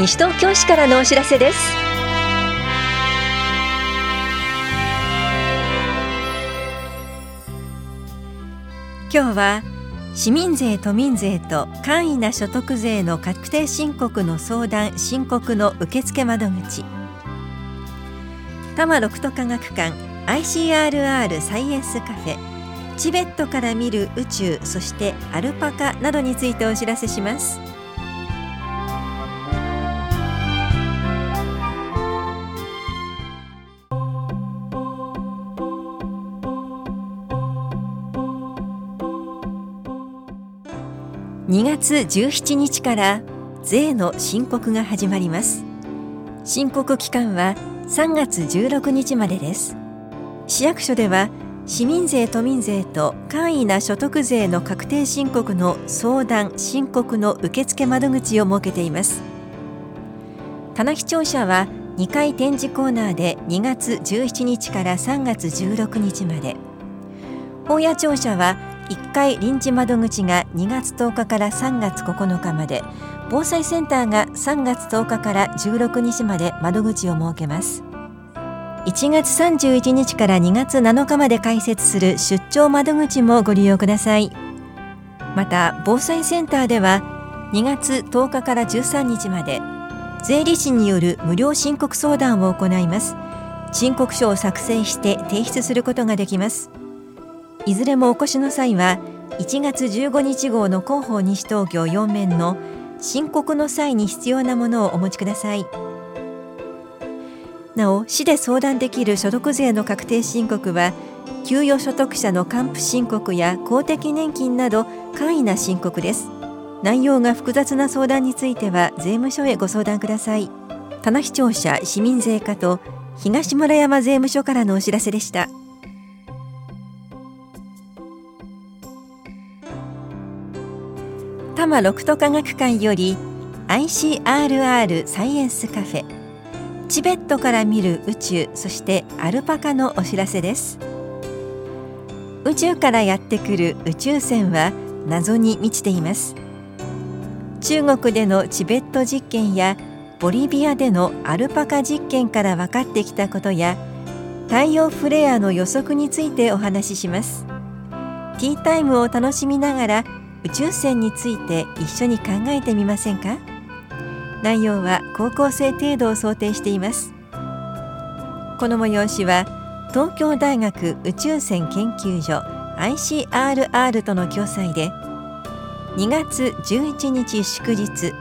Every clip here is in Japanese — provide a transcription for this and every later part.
西東京市からのお知らせです。今日は市民税都民税と簡易な所得税の確定申告の相談申告の受付窓口。多摩六都科学館 ICRR サイエンスカフェ。チベットから見る宇宙そしてアルパカなどについてお知らせします。2月17日から税の申告が始まります。申告期間は3月16日までです。市役所では市民税都民税と簡易な所得税の確定申告の相談申告の受付窓口を設けています。棚視聴者は2回展示コーナーで2月17日から3月16日まで。本屋庁舎は1回臨時窓口が2月10日から3月9日まで。防災センターが3月10日から16日まで窓口を設けます。1月31日から2月7日まで開設する出張窓口もご利用ください。また防災センターでは2月10日から13日まで税理士による無料申告相談を行います。申告書を作成して提出することができます。いずれもお越しの際は1月15日号の広報西東京4面の申告の際に必要なものをお持ちください。なお市で相談できる所得税の確定申告は給与所得者の還付申告や公的年金など簡易な申告です。内容が複雑な相談については税務署へご相談ください。棚視聴者市民税課と東村山税務署からのお知らせでした。多摩六都科学館より ICRR サイエンスカフェ。チベットから見る宇宙そしてアルパカのお知らせです。宇宙からやってくる宇宙船は謎に満ちています。中国でのチベット実験やボリビアでのアルパカ実験から分かってきたことや太陽フレアの予測についてお話しします。ティータイムを楽しみながら宇宙船について一緒に考えてみませんか？内容は高校生程度を想定しています。この催しは東京大学宇宙船研究所 ICRR との共催で2月11日祝日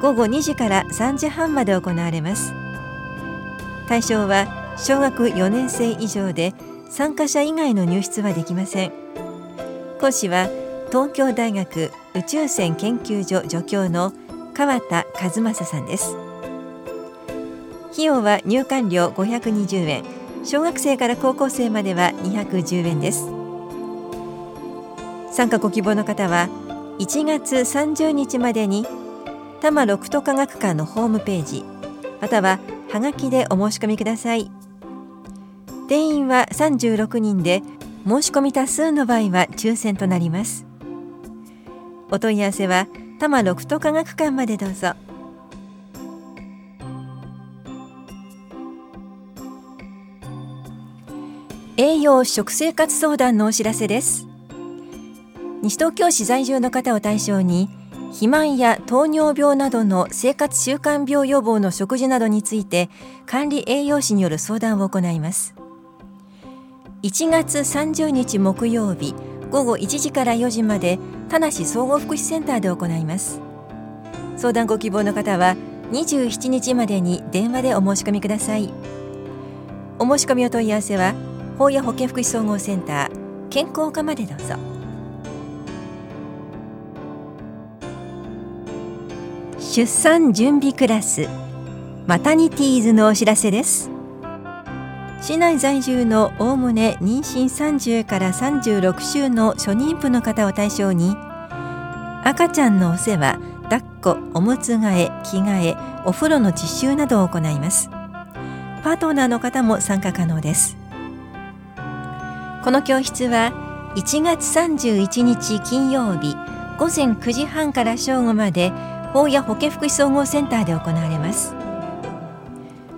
午後2時から3時半まで行われます。対象は小学4年生以上で参加者以外の入室はできません。講師は東京大学宇宙船研究所助教の川田和正さんです。費用は入館料520円。小学生から高校生までは210円です。参加ご希望の方は1月30日までに多摩六都科学館のホームページまたははがきでお申し込みください。定員は36人で申し込み多数の場合は抽選となります。お問い合わせは多摩六都科学館までどうぞ。栄養食生活相談のお知らせです。西東京市在住の方を対象に肥満や糖尿病などの生活習慣病予防の食事などについて管理栄養士による相談を行います。1月30日木曜日午後1時から4時まで田梨総合福祉センターで行います。相談ご希望の方は27日までに電話でお申し込みください。お申し込みお問い合わせは法や保健福祉総合センター健康課までどうぞ。出産準備クラスマタニティーズのお知らせです。市内在住のおおむね妊娠30から36週の初妊婦の方を対象に赤ちゃんのお世話抱っこおむつ替え着替えお風呂の実習などを行います。パートナーの方も参加可能です。この教室は1月31日金曜日午前9時半から正午まで法や保健福祉総合センターで行われます。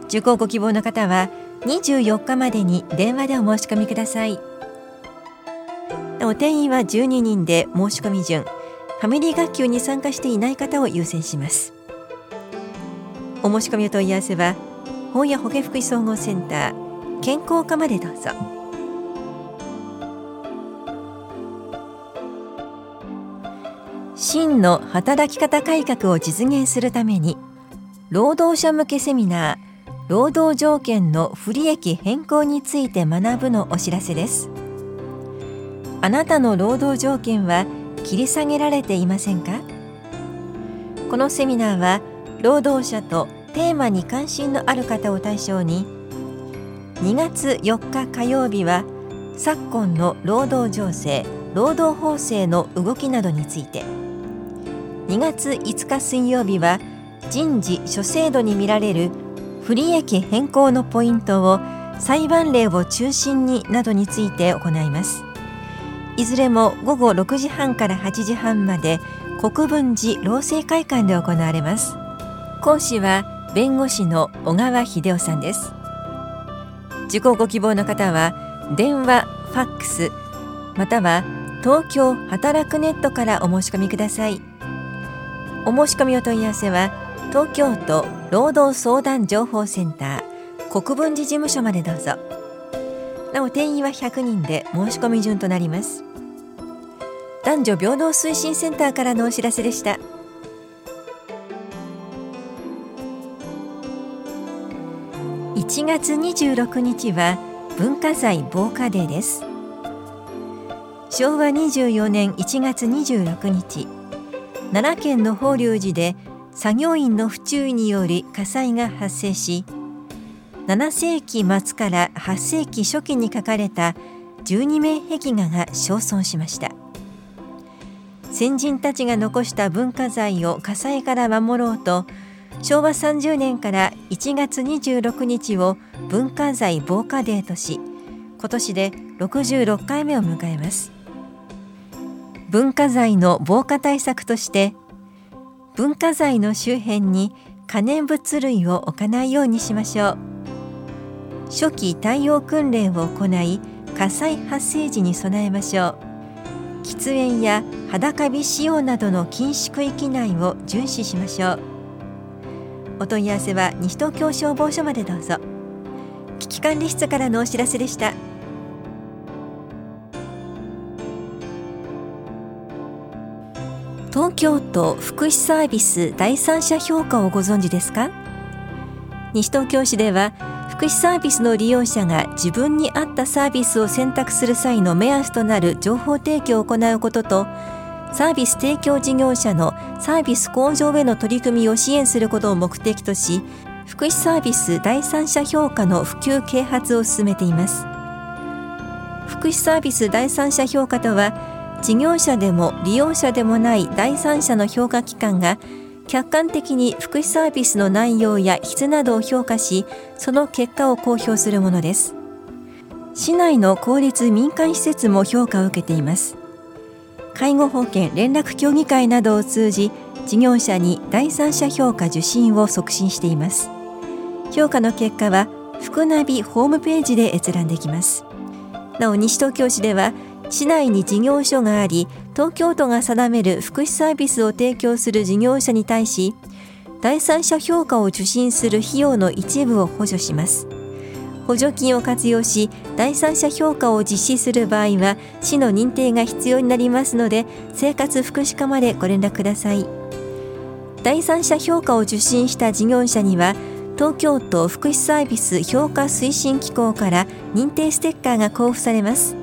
受講ご希望の方は24日までに電話でお申し込みください。お定員は12人で申し込み順。ファミリー学級に参加していない方を優先します。お申し込みお問い合わせは本屋保健福祉総合センター健康課までどうぞ。真の働き方改革を実現するために労働者向けセミナー労働条件の不利益変更について学ぶのお知らせです。あなたの労働条件は切り下げられていませんか？このセミナーは労働者とテーマに関心のある方を対象に2月4日火曜日は昨今の労働情勢労働法制の動きなどについて2月5日水曜日は人事諸制度に見られる不利益変更のポイントを裁判例を中心になどについて行います。いずれも午後6時半から8時半まで国分寺労政会館で行われます。講師は弁護士の小川秀夫さんです。受講ご希望の方は電話ファックスまたは東京働くネットからお申し込みください。お申し込みお問い合わせは東京都労働相談情報センター国分寺事務所までどうぞ。なお定員は100人で申し込み順となります。男女平等推進センターからのお知らせでした。1月26日は文化財防火デーです。昭和24年1月26日奈良県の法隆寺で作業員の不注意により火災が発生し7世紀末から8世紀初期に書かれた12名壁画が焼損しました。先人たちが残した文化財を火災から守ろうと昭和30年から1月26日を文化財防火デーとし今年で66回目を迎えます。文化財の防火対策として文化財の周辺に可燃物類を置かないようにしましょう。初期対応訓練を行い火災発生時に備えましょう。喫煙や裸火使用などの禁止区域内を巡視しましょう。お問い合わせは西東京消防署までどうぞ。危機管理室からのお知らせでした。東京都福祉サービス第三者評価をご存知ですか？西東京市では福祉サービスの利用者が自分に合ったサービスを選択する際の目安となる情報提供を行うこととサービス提供事業者のサービス向上への取り組みを支援することを目的とし福祉サービス第三者評価の普及啓発を進めています。福祉サービス第三者評価とは事業者でも利用者でもない第三者の評価機関が客観的に福祉サービスの内容や質などを評価しその結果を公表するものです。市内の公立民間施設も評価を受けています。介護保険連絡協議会などを通じ事業者に第三者評価受診を促進しています。評価の結果は福ナビホームページで閲覧できます。なお西東京市では市内に事業所があり東京都が定める福祉サービスを提供する事業者に対し第三者評価を受診する費用の一部を補助します。補助金を活用し第三者評価を実施する場合は市の認定が必要になりますので生活福祉課までご連絡ください。第三者評価を受診した事業者には東京都福祉サービス評価推進機構から認定ステッカーが交付されます。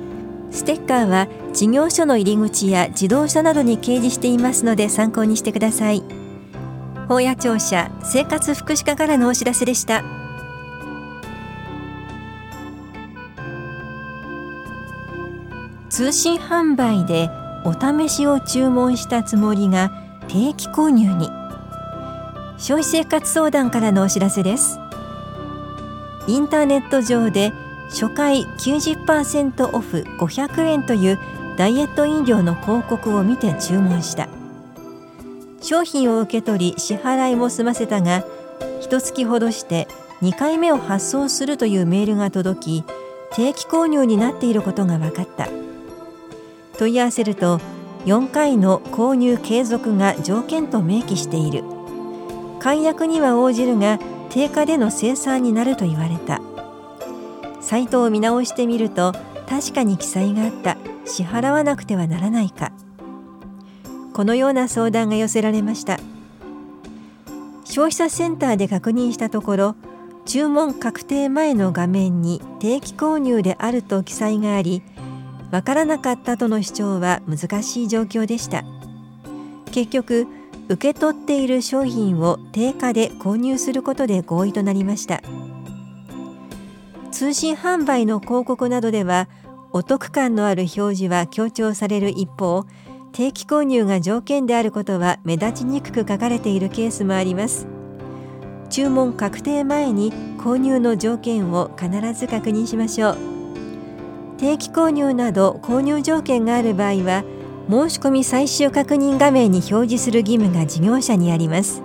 ステッカーは事業所の入り口や自動車などに掲示していますので参考にしてください。法屋庁舎生活福祉課からのお知らせでした。通信販売でお試しを注文したつもりが定期購入に。消費生活相談からのお知らせです。インターネット上で初回90%オフ500円というダイエット飲料の広告を見て注文した。商品を受け取り支払いも済ませたが一月ほどして2回目を発送するというメールが届き定期購入になっていることが分かった。問い合わせると4回の購入継続が条件と明記している。解約には応じるが定価での生産になると言われた。サイトを見直してみると確かに記載があった。支払わなくてはならないか。このような相談が寄せられました。消費者センターで確認したところ注文確定前の画面に定期購入であると記載がありわからなかったとの主張は難しい状況でした。結局受け取っている商品を定価で購入することで合意となりました。通信販売の広告などではお得感のある表示は強調される一方定期購入が条件であることは目立ちにくく書かれているケースもあります。注文確定前に購入の条件を必ず確認しましょう。定期購入など購入条件がある場合は申し込み最終確認画面に表示する義務が事業者にあります。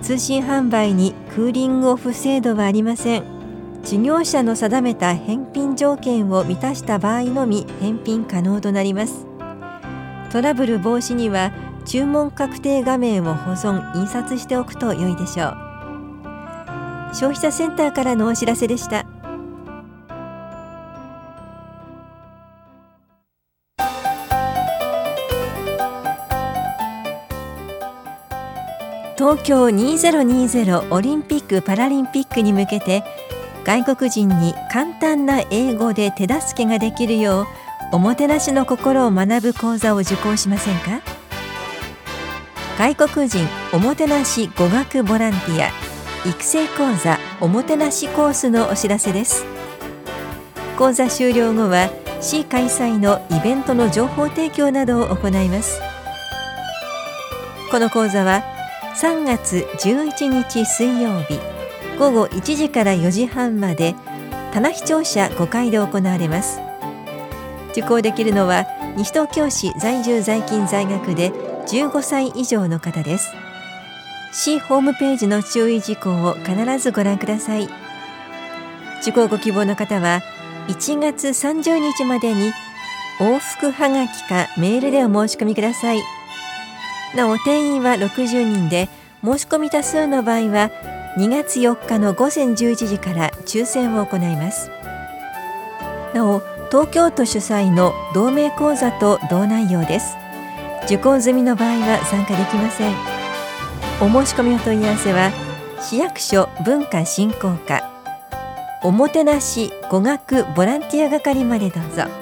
通信販売にクーリングオフ制度はありません。事業者の定めた返品条件を満たした場合のみ返品可能となります。トラブル防止には注文確定画面を保存印刷しておくと良いでしょう。消費者センターからのお知らせでした。東京2020オリンピック・パラリンピックに向けて外国人に簡単な英語で手助けができるようおもてなしの心を学ぶ講座を受講しませんか？外国人おもてなし語学ボランティア育成講座おもてなしコースのお知らせです。講座終了後は市開催のイベントの情報提供などを行います。この講座は3月11日水曜日午後1時から4時半まで棚視聴者5階で行われます。受講できるのは西東京市在住在勤在学で15歳以上の方です。市ホームページの注意事項を必ずご覧ください。受講ご希望の方は1月30日までに往復はがきかメールでお申し込みください。なお定員は60人で申し込み多数の場合は2月4日の午前11時から抽選を行います。なお東京都主催の同盟講座と同内容です。受講済みの場合は参加できません。お申し込みお問い合わせは市役所文化振興課。おもてなし語学ボランティア係までどうぞ。